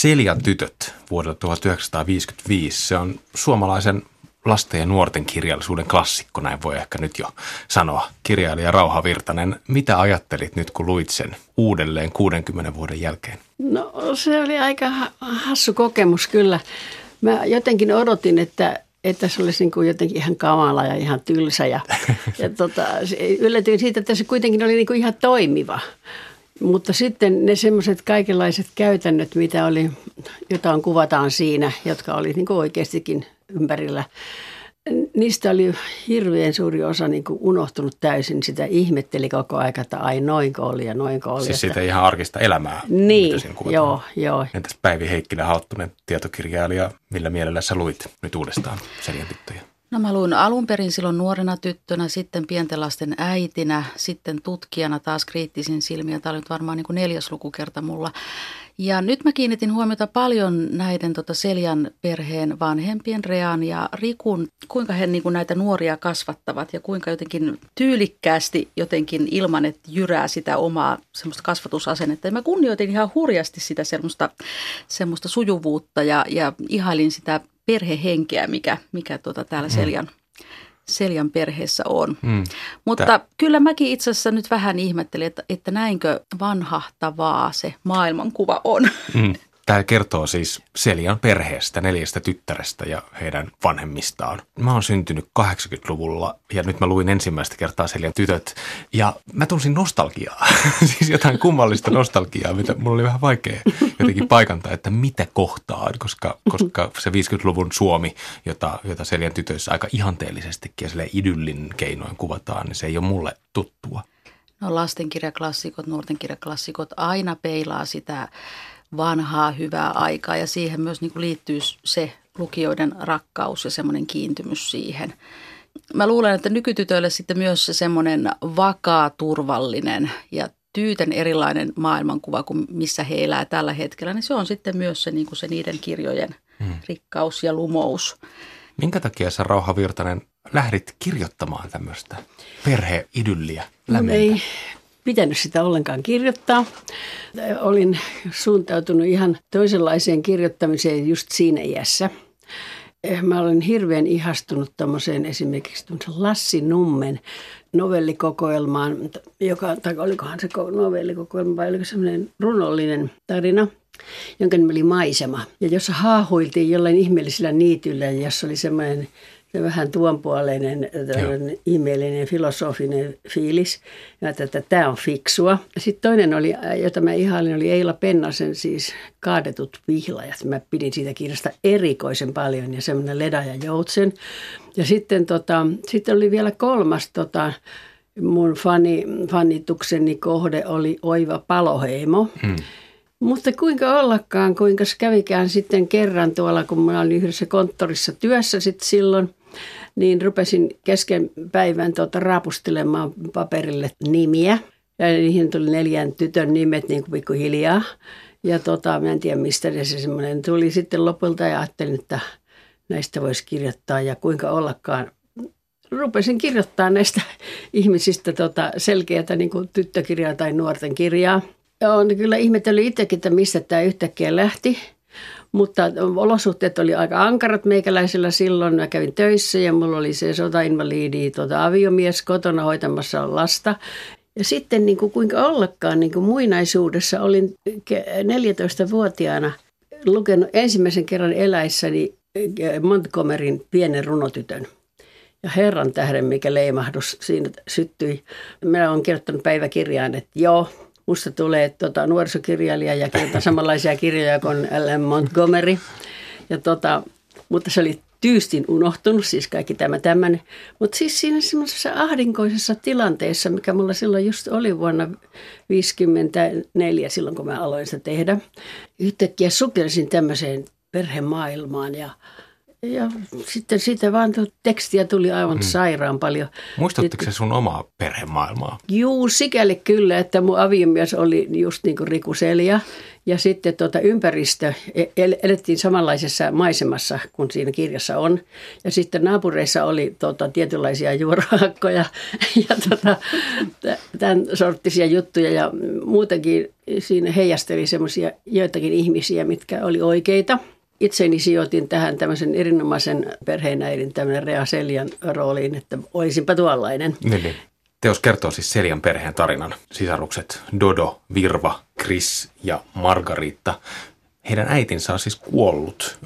Seljan tytöt vuodelta 1955. Se on suomalaisen lasten ja nuorten kirjallisuuden klassikko, näin voi ehkä nyt jo sanoa. Kirjailija Rauha Virtanen, mitä ajattelit nyt kun luit sen uudelleen 60 vuoden jälkeen? No se oli aika hassu kokemus kyllä. Mä jotenkin odotin, että että se olisi niin kuin jotenkin ihan kamala ja ihan tylsä. Ja, ja tota, yllätyin siitä, että se kuitenkin oli niin kuin ihan toimiva. Mutta sitten ne semmoiset kaikenlaiset käytännöt, mitä oli, jotain kuvataan siinä, jotka oli niin oikeastikin ympärillä, niistä oli hirveän suuri osa niin kuin unohtunut täysin. Sitä ihmetteli koko aika, että ai noinko oli ja noinko oli. Siis siitä ihan arkista elämää. Niin, joo, joo. Entäs Päivi Heikkilä Hauttunen, tietokirjailija, millä mielellä sä luit nyt uudestaan Seljan tyttöjä? No mä luin alun perin silloin nuorena tyttönä, sitten pienten lasten äitinä, sitten tutkijana taas kriittisin silmiä. Tämä oli nyt varmaan niin kuin neljäs lukukerta mulla. Ja nyt mä kiinnitin huomiota paljon näiden tota Seljan perheen vanhempien, Rean ja Rikun, kuinka he niin kuin näitä nuoria kasvattavat ja kuinka jotenkin tyylikkäästi jotenkin ilman, että jyrää sitä omaa semmoista kasvatusasennetta. Ja mä kunnioitin ihan hurjasti sitä semmoista, semmoista sujuvuutta ja, ja ihailin sitä perhehenkeä, mikä, mikä tuota täällä mm. Seljan, Seljan perheessä on. Mm. Mutta Tää. kyllä mäkin itse asiassa nyt vähän ihmettelin, että, että näinkö vanhahtavaa se maailmankuva on. Mm. Tämä kertoo siis Selian perheestä, neljästä tyttärestä ja heidän vanhemmistaan. Mä oon syntynyt 80-luvulla ja nyt mä luin ensimmäistä kertaa Selian tytöt ja mä tunsin nostalgiaa, siis jotain kummallista nostalgiaa, mitä mulla oli vähän vaikea jotenkin paikantaa, että mitä kohtaan, koska, koska se 50-luvun Suomi, jota, jota Selian tytöissä aika ihanteellisestikin ja idyllin keinoin kuvataan, niin se ei ole mulle tuttua. No lastenkirjaklassikot, nuortenkirjaklassikot aina peilaa sitä vanhaa hyvää aikaa ja siihen myös niin kuin liittyy se lukijoiden rakkaus ja semmoinen kiintymys siihen. Mä luulen, että nykytytöille sitten myös se semmoinen vakaa, turvallinen ja tyyten erilainen maailmankuva kuin missä he elää tällä hetkellä, niin se on sitten myös se, niin kuin se niiden kirjojen hmm. rikkaus ja lumous. Minkä takia sä Rauha Virtanen lähdit kirjoittamaan tämmöistä perheidylliä? No ei, pitänyt sitä ollenkaan kirjoittaa. Olin suuntautunut ihan toisenlaiseen kirjoittamiseen just siinä iässä. Mä olen hirveän ihastunut tämmöiseen esimerkiksi Lassi Nummen novellikokoelmaan, joka, tai olikohan se novellikokoelma vai oliko semmoinen runollinen tarina, jonka nimi oli Maisema. Ja jossa haahuiltiin jollain ihmeellisellä niityllä, jossa oli semmoinen se vähän tuonpuoleinen, ihmeellinen filosofinen fiilis, ja että tämä on fiksua. Sitten toinen oli, jota mä ihailin, oli Eila Pennasen siis Kaadetut vihlajat. Mä pidin siitä kirjasta erikoisen paljon ja semmoinen Leda ja Joutsen. Ja sitten, tota, sitten oli vielä kolmas tota, mun fani, fanitukseni kohde oli Oiva Paloheimo. Hmm. Mutta kuinka ollakaan, kuinka kävikään sitten kerran tuolla, kun mä olin yhdessä konttorissa työssä sitten silloin – niin rupesin kesken päivän tuota raapustelemaan paperille nimiä. Ja niihin tuli neljän tytön nimet niin kuin pikkuhiljaa. Ja tota, mä en tiedä mistä se semmoinen tuli sitten lopulta ja ajattelin, että näistä voisi kirjoittaa ja kuinka ollakaan. Rupesin kirjoittaa näistä ihmisistä tota selkeätä niin kuin tyttökirjaa tai nuorten kirjaa. Ja on kyllä ihmetellyt itsekin, että mistä tämä yhtäkkiä lähti. Mutta olosuhteet oli aika ankarat meikäläisellä silloin. Mä kävin töissä ja mulla oli se sotainvaliidi tuota, aviomies kotona hoitamassa lasta. Ja sitten niin kuin kuinka ollakaan niin kuin muinaisuudessa olin 14-vuotiaana lukenut ensimmäisen kerran eläissäni Montgomeryn pienen runotytön. Ja Herran tähden, mikä leimahdus siinä syttyi. Minä olen kirjoittanut päiväkirjaan, että joo, Musta tulee tota, nuorisokirjailija ja kirjoittaa samanlaisia kirjoja kuin L.M. Montgomery. Ja tota, mutta se oli tyystin unohtunut, siis kaikki tämä tämmöinen. Mutta siis siinä semmoisessa ahdinkoisessa tilanteessa, mikä mulla silloin just oli vuonna 1954, silloin kun mä aloin sitä tehdä. Yhtäkkiä sukelsin tämmöiseen perhemaailmaan ja Ja sitten siitä vaan tekstiä tuli aivan hmm. sairaan paljon. Muistuttiko se sun omaa perhemaailmaa? Juu, sikäli kyllä, että mun aviomies oli just niin kuin Riku Selja. Ja sitten tuota ympäristö, e- elettiin samanlaisessa maisemassa kuin siinä kirjassa on. Ja sitten naapureissa oli tuota, tietynlaisia juurahakkoja ja tuota, tämän sorttisia juttuja. Ja muutenkin siinä heijasteli semmoisia joitakin ihmisiä, mitkä oli oikeita – itseni sijoitin tähän tämmöisen erinomaisen perheenäidin, tämmöinen Rea Seljan rooliin, että olisinpa tuollainen. Niin, niin. Teos kertoo siis Seljan perheen tarinan. Sisarukset Dodo, Virva, Chris ja Margarita. Heidän äitinsä on siis kuollut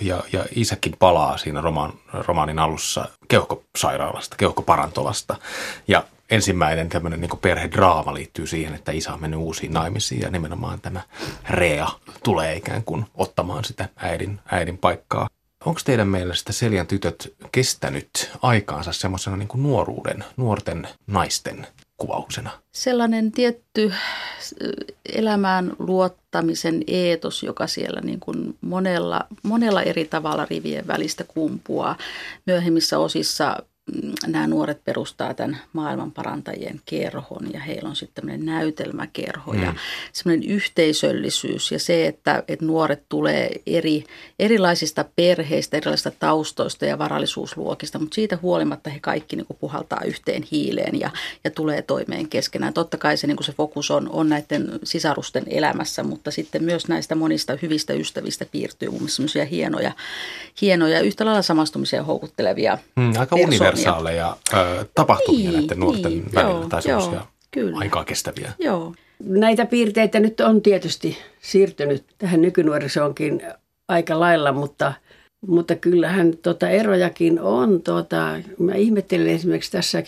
ja, ja isäkin palaa siinä roman, romaanin alussa keuhkosairaalasta, keuhkoparantolasta. Ja ensimmäinen tämmöinen niin perhedraama liittyy siihen, että isä on mennyt uusiin naimisiin ja nimenomaan tämä Rea tulee ikään kuin ottamaan sitä äidin, äidin paikkaa. Onko teidän mielestä Seljan tytöt kestänyt aikaansa semmoisena niin nuoruuden, nuorten naisten kuvauksena? Sellainen tietty elämään luottamisen eetos, joka siellä niin kuin monella, monella eri tavalla rivien välistä kumpuaa. Myöhemmissä osissa nämä nuoret perustaa tämän maailmanparantajien kerhon ja heillä on sitten tämmöinen näytelmäkerho mm. ja semmoinen yhteisöllisyys ja se, että, että nuoret tulee eri, erilaisista perheistä, erilaisista taustoista ja varallisuusluokista, mutta siitä huolimatta he kaikki niin kuin puhaltaa yhteen hiileen ja, ja tulee toimeen keskenään. Totta kai se, niin kuin se fokus on, on näiden sisarusten elämässä, mutta sitten myös näistä monista hyvistä ystävistä piirtyy mun mielestä hienoja, hienoja, yhtä lailla samastumisia houkuttelevia mm, Aika universaaleja ö, tapahtumia niin, näiden nuorten niin, välillä joo, tai semmoisia aikaa kestäviä. Joo. Näitä piirteitä nyt on tietysti siirtynyt tähän nykynuorisoonkin aika lailla, mutta, mutta kyllähän tota erojakin on. Tota, mä ihmettelen esimerkiksi tässä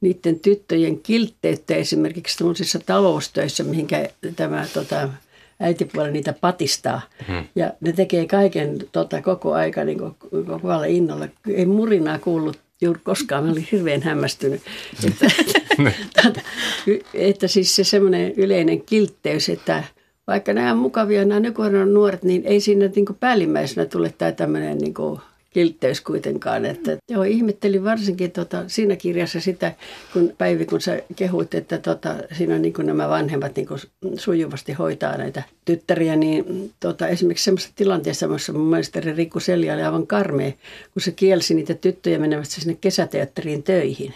niiden tyttöjen kiltteyttä esimerkiksi tämmöisissä taloustöissä, mihinkä tämä tota, äitipuoli niitä patistaa. Hmm. Ja ne tekee kaiken tota, koko aika niin kovalla innolla. Ei murinaa kuullut juuri koskaan. Mä olin hirveän hämmästynyt. että, että, että siis se semmoinen yleinen kiltteys, että vaikka nämä on mukavia nämä nykyään nuoret, niin ei siinä niin päällimmäisenä tule tämä tämmöinen niin kiltteys kuitenkaan. Että, joo, ihmettelin varsinkin tota, siinä kirjassa sitä, kun Päivi, kun sä kehuit, että tota, siinä niin nämä vanhemmat niin sujuvasti hoitaa näitä tyttäriä, niin tota, esimerkiksi semmoisessa tilanteessa, jossa mun mielestä Rikku Selja oli aivan karmea, kun se kielsi niitä tyttöjä menemästä sinne kesäteatteriin töihin.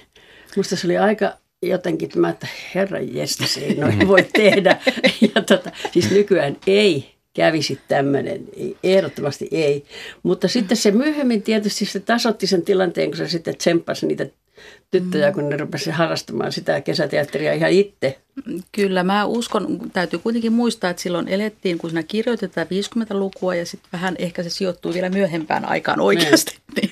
Musta se oli aika jotenkin, että mä että herran jestas, ei noin voi tehdä. Ja tota, siis nykyään ei kävisi tämmöinen. Ehdottomasti ei. Mutta sitten se myöhemmin tietysti se tasotti sen tilanteen, kun se sitten tsemppasi niitä tyttöjä, mm. kun ne rupesivat harrastamaan sitä kesäteatteria ihan itse. Kyllä, mä uskon, täytyy kuitenkin muistaa, että silloin elettiin, kun siinä kirjoitetaan 50-lukua ja sitten vähän ehkä se sijoittuu vielä myöhempään aikaan oikeasti. Niin.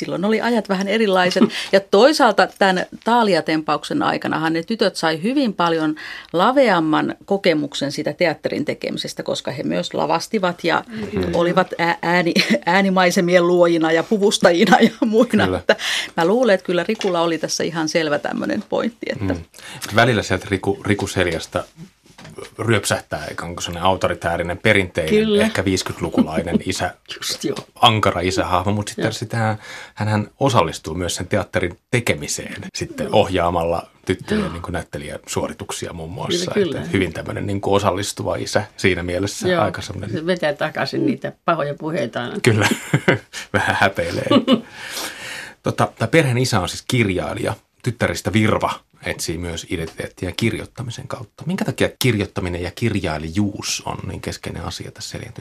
Silloin oli ajat vähän erilaiset. Ja toisaalta tämän taaliatempauksen aikanahan ne tytöt sai hyvin paljon laveamman kokemuksen siitä teatterin tekemisestä, koska he myös lavastivat ja mm. olivat ääni, äänimaisemien luojina ja puvustajina ja muina. Että mä luulen, että kyllä Rikulla oli tässä ihan selvä tämmöinen pointti. Että... Mm. Välillä sieltä Riku, Riku Seljasta ryöpsähtää, eikä onko sellainen autoritäärinen, perinteinen, Kyllä. ehkä 50-lukulainen isä, Just jo. ankara isähahmo, mutta sitten sitä, hän osallistuu myös sen teatterin tekemiseen sitten ohjaamalla tyttöjen niin näyttelijän suorituksia muun muassa. Kyllä, kyllä. Että hyvin tämmöinen niin kuin osallistuva isä siinä mielessä. Joo, aika Se vetää takaisin niitä pahoja puheita. Kyllä, vähän häpeilee. tota, tämä perheen isä on siis kirjailija, tyttäristä Virva etsii myös identiteettiä kirjoittamisen kautta. Minkä takia kirjoittaminen ja kirjailijuus on niin keskeinen asia tässä Seljan?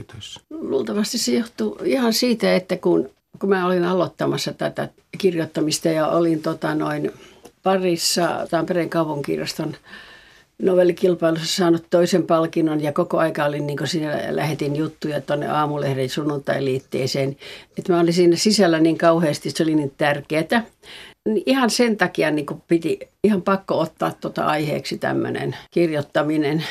Luultavasti se johtuu ihan siitä, että kun, kun mä olin aloittamassa tätä kirjoittamista ja olin tota noin parissa Tampereen kaupunkirjaston novellikilpailussa saanut toisen palkinnon ja koko aika olin niin siinä lähetin juttuja tuonne aamulehden sunnuntai-liitteeseen. Että mä olin siinä sisällä niin kauheasti, se oli niin tärkeää. Niin ihan sen takia niin piti ihan pakko ottaa tuota aiheeksi tämmöinen kirjoittaminen.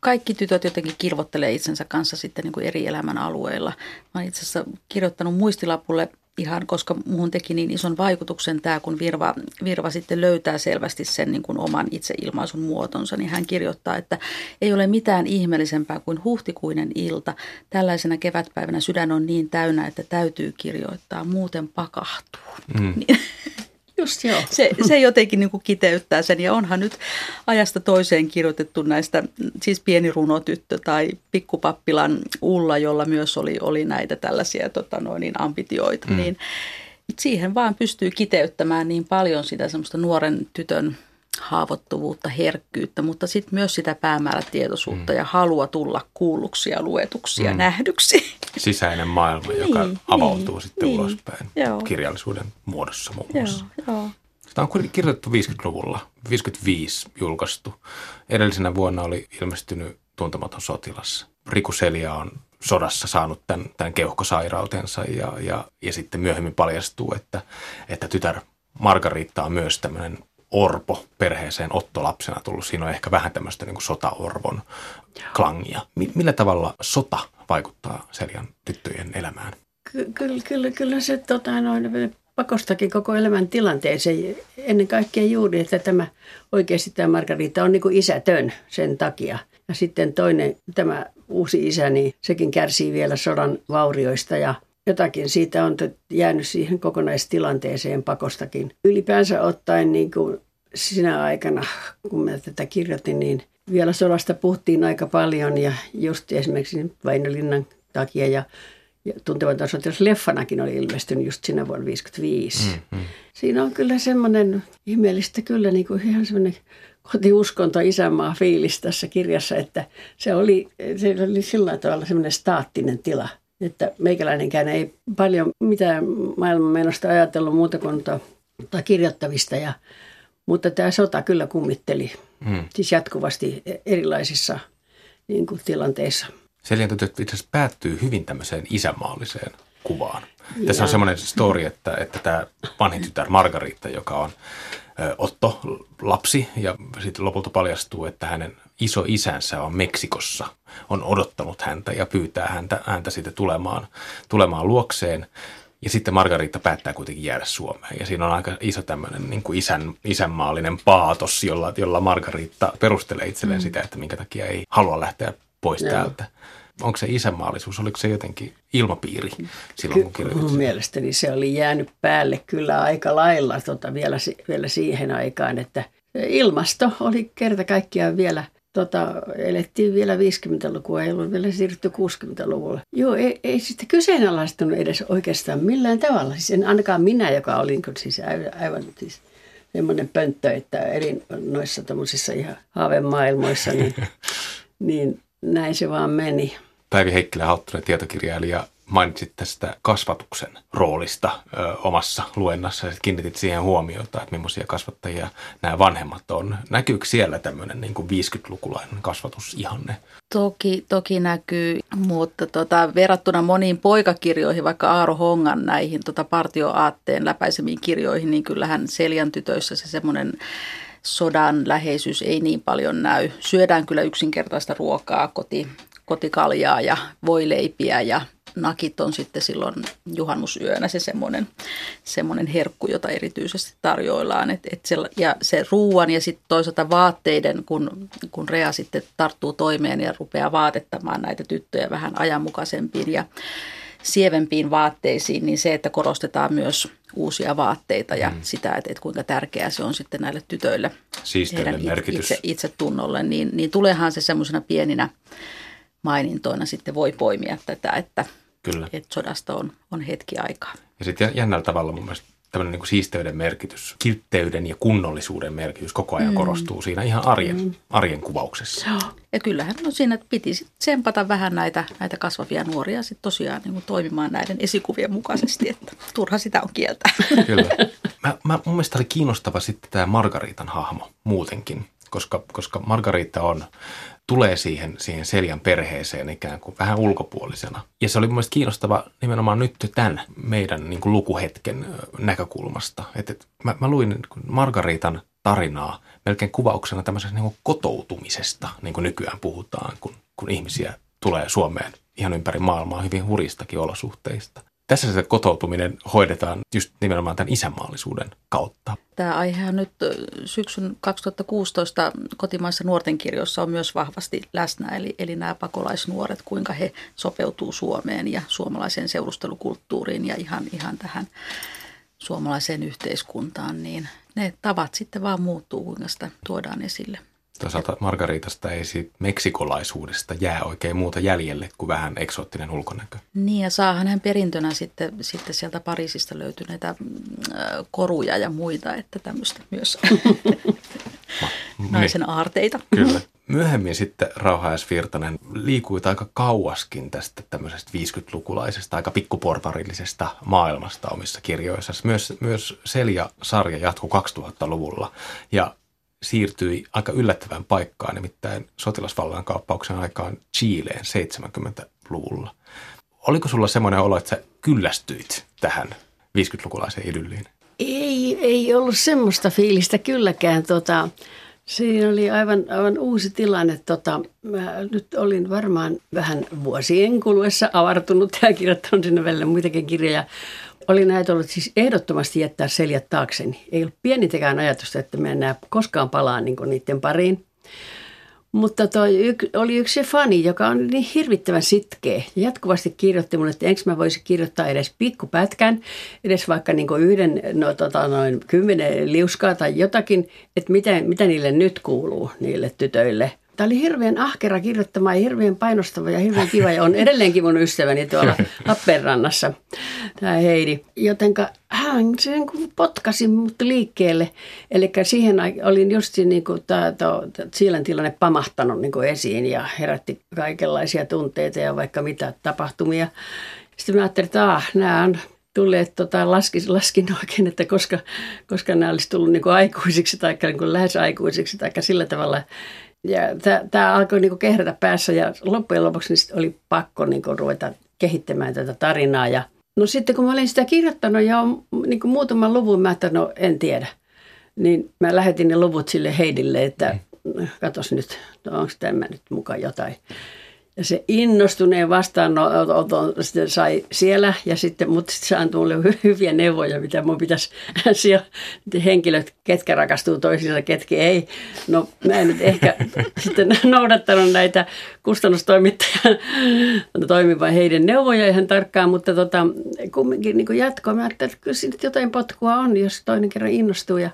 Kaikki tytöt jotenkin kirvottelee itsensä kanssa sitten niin kuin eri elämän alueilla. Mä olen itse asiassa kirjoittanut muistilapulle ihan, koska muuhun teki niin ison vaikutuksen tämä, kun Virva, Virva sitten löytää selvästi sen niin kuin oman itseilmaisun muotonsa, niin hän kirjoittaa, että ei ole mitään ihmeellisempää kuin huhtikuinen ilta. Tällaisena kevätpäivänä sydän on niin täynnä, että täytyy kirjoittaa, muuten pakahtuu. Mm. Just joo. Se, se jotenkin niin kuin kiteyttää sen ja onhan nyt ajasta toiseen kirjoitettu näistä, siis pieni runotyttö tai pikkupappilan Ulla, jolla myös oli, oli näitä tällaisia tota noin, niin ambitioita, mm. niin siihen vaan pystyy kiteyttämään niin paljon sitä semmoista nuoren tytön haavoittuvuutta, herkkyyttä, mutta sitten myös sitä päämäärätietoisuutta mm. ja halua tulla kuulluksi ja luetuksi mm. ja nähdyksi. Sisäinen maailma, niin, joka avautuu niin, sitten niin, ulospäin joo. kirjallisuuden muodossa muun muassa. Joo, joo. Sitä on kirjoitettu 50-luvulla, 55 julkaistu. Edellisenä vuonna oli ilmestynyt Tuntematon sotilas. Riku Selia on sodassa saanut tämän, tämän keuhkosairautensa ja, ja, ja sitten myöhemmin paljastuu, että, että tytär Margaritta on myös tämmöinen orpo perheeseen ottolapsena tullut. Siinä on ehkä vähän tämmöistä niin kuin sotaorvon klangia. Millä tavalla sota vaikuttaa Seljan tyttöjen elämään? Ky- kyllä, kyllä, kyllä se tota, noin, pakostakin koko elämän tilanteeseen. Ennen kaikkea juuri, että tämä oikeasti tämä Margarita on niin kuin isätön sen takia. Ja sitten toinen, tämä uusi isä, niin sekin kärsii vielä sodan vaurioista ja jotakin siitä on jäänyt siihen kokonaistilanteeseen pakostakin. Ylipäänsä ottaen niin kuin sinä aikana, kun mä tätä kirjoitin, niin vielä sodasta puhuttiin aika paljon ja just esimerkiksi Väinölinnan takia ja, ja tuntematon sotilas leffanakin oli ilmestynyt just siinä vuonna 1955. Mm, mm. Siinä on kyllä semmoinen ihmeellistä kyllä niin kuin ihan semmoinen kotiuskonto isänmaa fiilis tässä kirjassa, että se oli, se oli sillä tavalla semmoinen staattinen tila – että meikäläinenkään ei paljon mitään maailman menosta ajatellut muuta kuin tuota kirjoittavista. Ja, mutta tämä sota kyllä kummitteli hmm. siis jatkuvasti erilaisissa niin kuin, tilanteissa. Seljan itse asiassa päättyy hyvin tämmöiseen isämaalliseen kuvaan. Ja. Tässä on semmoinen story, että, että tämä vanhin tytär Margarita, joka on Otto lapsi ja sitten lopulta paljastuu, että hänen iso isänsä on Meksikossa, on odottanut häntä ja pyytää häntä, häntä sitten tulemaan, tulemaan luokseen. Ja sitten Margarita päättää kuitenkin jäädä Suomeen. Ja siinä on aika iso tämmöinen niin kuin isän, isänmaallinen paatos, jolla, jolla Margarita perustelee itselleen mm. sitä, että minkä takia ei halua lähteä pois Joo. täältä. Onko se isänmaallisuus, oliko se jotenkin ilmapiiri silloin, kun kirjoitit Mun mielestäni se oli jäänyt päälle kyllä aika lailla tota, vielä, vielä siihen aikaan, että ilmasto oli kerta kaikkiaan vielä tota, elettiin vielä 50-lukua, ei ollut vielä siirrytty 60-luvulle. Joo, ei, ei sitten kyseenalaistunut edes oikeastaan millään tavalla. Siis en ainakaan minä, joka olin siis aivan, siis semmoinen pönttö, että elin noissa tämmöisissä ihan haavemaailmoissa, niin, niin näin se vaan meni. Päivi Heikkilä Hauttunen tietokirjailija mainitsit tästä kasvatuksen roolista ö, omassa luennassa ja kiinnitit siihen huomiota, että millaisia kasvattajia nämä vanhemmat on. Näkyykö siellä tämmöinen niin kuin 50-lukulainen kasvatusihanne? Toki, toki näkyy, mutta tota, verrattuna moniin poikakirjoihin, vaikka Aaro Hongan näihin tota partioaatteen läpäisemiin kirjoihin, niin kyllähän Seljan tytöissä se semmoinen sodan läheisyys ei niin paljon näy. Syödään kyllä yksinkertaista ruokaa, koti, kotikaljaa ja voileipiä ja nakit on sitten silloin juhannusyönä se semmoinen, semmoinen herkku, jota erityisesti tarjoillaan. Et, et se, ja se ruuan ja sitten toisaalta vaatteiden, kun, kun Rea sitten tarttuu toimeen ja rupeaa vaatettamaan näitä tyttöjä vähän ajanmukaisempiin ja sievempiin vaatteisiin, niin se, että korostetaan myös uusia vaatteita ja mm. sitä, että, että kuinka tärkeää se on sitten näille tytöille, heidän merkitys. itse, itse tunnolle, niin, niin tuleehan se semmoisena pieninä mainintoina sitten voi poimia tätä, että, Kyllä. että sodasta on, on hetki aikaa. Ja sitten jännällä tavalla mun mielestä tämmöinen niin kuin siisteyden merkitys, kiltteyden ja kunnollisuuden merkitys koko ajan mm. korostuu siinä ihan arjen, mm. arjen kuvauksessa. Joo. Ja kyllähän no siinä piti sit tsempata vähän näitä, näitä kasvavia nuoria sit tosiaan niin kuin toimimaan näiden esikuvien mukaisesti, että turha sitä on kieltä. Kyllä. Mä, mä, mun mielestä oli kiinnostava sitten tämä Margaritan hahmo muutenkin, koska, koska Margarita on tulee siihen, siihen Seljan perheeseen ikään kuin vähän ulkopuolisena. Ja se oli mun kiinnostava nimenomaan nyt tämän meidän niin kuin lukuhetken näkökulmasta. Et, et mä, mä luin Margaritan tarinaa melkein kuvauksena tämmöisestä niin kuin kotoutumisesta, niin kuin nykyään puhutaan, kun, kun ihmisiä tulee Suomeen ihan ympäri maailmaa hyvin huristakin olosuhteista. Tässä se kotoutuminen hoidetaan just nimenomaan tämän isänmaallisuuden kautta. Tämä aihe nyt syksyn 2016 kotimaissa nuorten kirjoissa on myös vahvasti läsnä, eli, eli nämä pakolaisnuoret, kuinka he sopeutuu Suomeen ja suomalaiseen seurustelukulttuuriin ja ihan, ihan tähän suomalaiseen yhteiskuntaan, niin ne tavat sitten vaan muuttuu, kuinka sitä tuodaan esille. Toisaalta Margaritasta ei siitä meksikolaisuudesta jää oikein muuta jäljelle kuin vähän eksoottinen ulkonäkö. Niin ja saahan hän perintönä sitten, sitten sieltä Pariisista löytyneitä äh, koruja ja muita, että tämmöistä myös naisen niin. aarteita. Kyllä. Myöhemmin sitten Rauha S. Virtanen liikui aika kauaskin tästä tämmöisestä 50-lukulaisesta, aika pikkuporvarillisesta maailmasta omissa kirjoissa. Myös, myös Selja-sarja jatkui 2000-luvulla ja siirtyi aika yllättävään paikkaan, nimittäin sotilasvallan kauppauksen aikaan Chileen 70-luvulla. Oliko sulla semmoinen olo, että sä kyllästyit tähän 50-lukulaiseen idylliin? Ei, ei ollut semmoista fiilistä kylläkään. Tota, Siinä oli aivan, aivan uusi tilanne. Tota, mä nyt olin varmaan vähän vuosien kuluessa avartunut ja kirjoittanut sinne välillä muitakin kirjoja. Olin ajatellut siis ehdottomasti jättää seljät taakseni. Ei ollut pienintäkään ajatusta, että mä enää koskaan palaan niin niiden pariin. Mutta toi oli yksi fani, joka on niin hirvittävän sitkeä. Jatkuvasti kirjoitti mulle, että enkö mä voisi kirjoittaa edes pikkupätkän, edes vaikka niin yhden, no tota noin kymmenen liuskaa tai jotakin, että mitä, mitä niille nyt kuuluu, niille tytöille – Tämä oli hirveän ahkera kirjoittama ja hirveän painostava ja hirveän kiva ja on edelleenkin mun ystäväni tuolla Lappeenrannassa, tämä Heidi. Jotenka hän sen potkasi mut liikkeelle. Eli siihen olin just niin kuin tämä, tämä tilanne pamahtanut niin kuin esiin ja herätti kaikenlaisia tunteita ja vaikka mitä tapahtumia. Sitten mä ajattelin, että ah, nämä on tulleet, tota, laskin, laskin oikein, että koska, koska nämä olisi tullut niin kuin aikuisiksi tai niin kuin lähes aikuisiksi tai sillä tavalla ja tämä alkoi niinku kehrätä päässä ja loppujen lopuksi niin oli pakko niinku ruveta kehittämään tätä tarinaa. Ja, no sitten kun mä olin sitä kirjoittanut ja niinku muutaman luvun, mä että no en tiedä. Niin mä lähetin ne luvut sille Heidille, että mm. katos nyt, onko tämä nyt mukaan jotain. Ja se innostuneen vastaanoton sitten sai siellä ja sitten, mutta sitten se antoi mulle hyviä neuvoja, mitä mun pitäisi siellä henkilöt, ketkä rakastuu toisiinsa, ketkä ei. No mä en nyt ehkä sitten noudattanut näitä kustannustoimittajan toimivan heidän neuvoja ihan tarkkaan, mutta tota, kumminkin niin jatkoa. Mä ajattelin, että kyllä siinä jotain potkua on, jos toinen kerran innostuu ja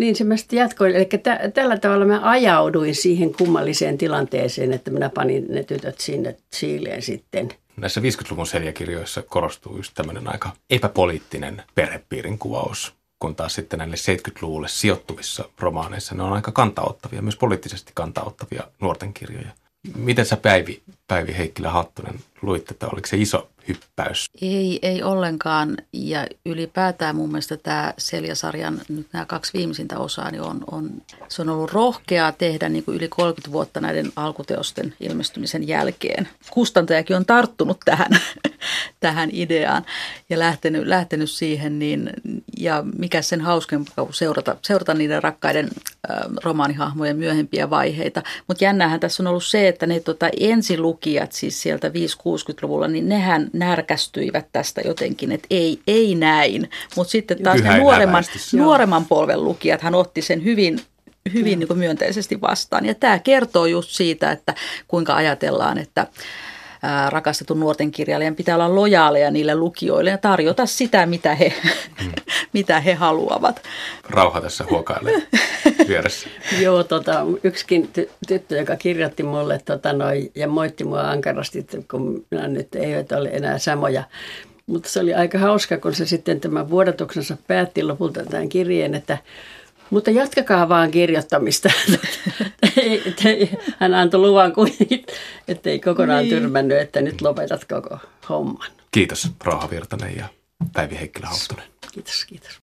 niin se mä sitten jatkoin. Eli tä, tällä tavalla mä ajauduin siihen kummalliseen tilanteeseen, että minä panin ne tytöt sinne Chileen sitten. Näissä 50-luvun seljakirjoissa korostuu just tämmöinen aika epäpoliittinen perhepiirin kuvaus, kun taas sitten näille 70-luvulle sijoittuvissa romaaneissa ne on aika kantaottavia, myös poliittisesti kantaottavia nuorten kirjoja. Miten sä Päivi, Päivi Heikkilä Hattunen luit tätä? Oliko se iso hyppäys? Ei, ei ollenkaan. Ja ylipäätään mun mielestä tämä Seljasarjan nyt nämä kaksi viimeisintä osaa, niin on, on, se on ollut rohkeaa tehdä niin kuin yli 30 vuotta näiden alkuteosten ilmestymisen jälkeen. Kustantajakin on tarttunut tähän, tähän ideaan ja lähtenyt, lähtenyt siihen. Niin, ja mikä sen hauskeampaa kuin seurata, seurata niiden rakkaiden äh, romaanihahmojen myöhempiä vaiheita. Mutta jännähän tässä on ollut se, että ne tota, ensilukijat siis sieltä 5-60-luvulla, niin nehän närkästyivät tästä jotenkin, että ei, ei näin. Mutta sitten taas ne nuoremman, nuoremman polven lukijat, hän otti sen hyvin hyvin niin kuin myönteisesti vastaan. Ja tämä kertoo just siitä, että kuinka ajatellaan, että rakastetun nuorten kirjailijan pitää olla lojaaleja niille lukijoille ja tarjota sitä, mitä he, mm. mitä he haluavat. Rauha tässä huokailee vieressä. Joo, tota, yksikin ty- tyttö, joka kirjoitti mulle tota, noi, ja moitti mua ankarasti, kun minä nyt eivät ole enää samoja. Mutta se oli aika hauska, kun se sitten tämän vuodatuksensa päätti lopulta tämän kirjeen, että mutta jatkakaa vaan kirjoittamista. Hän antoi luvan kuitenkin, ettei kokonaan niin. tyrmännyt, että nyt lopetat koko homman. Kiitos Rauha Virtanen ja Päivi Heikkilä Hauttunen. Kiitos, kiitos.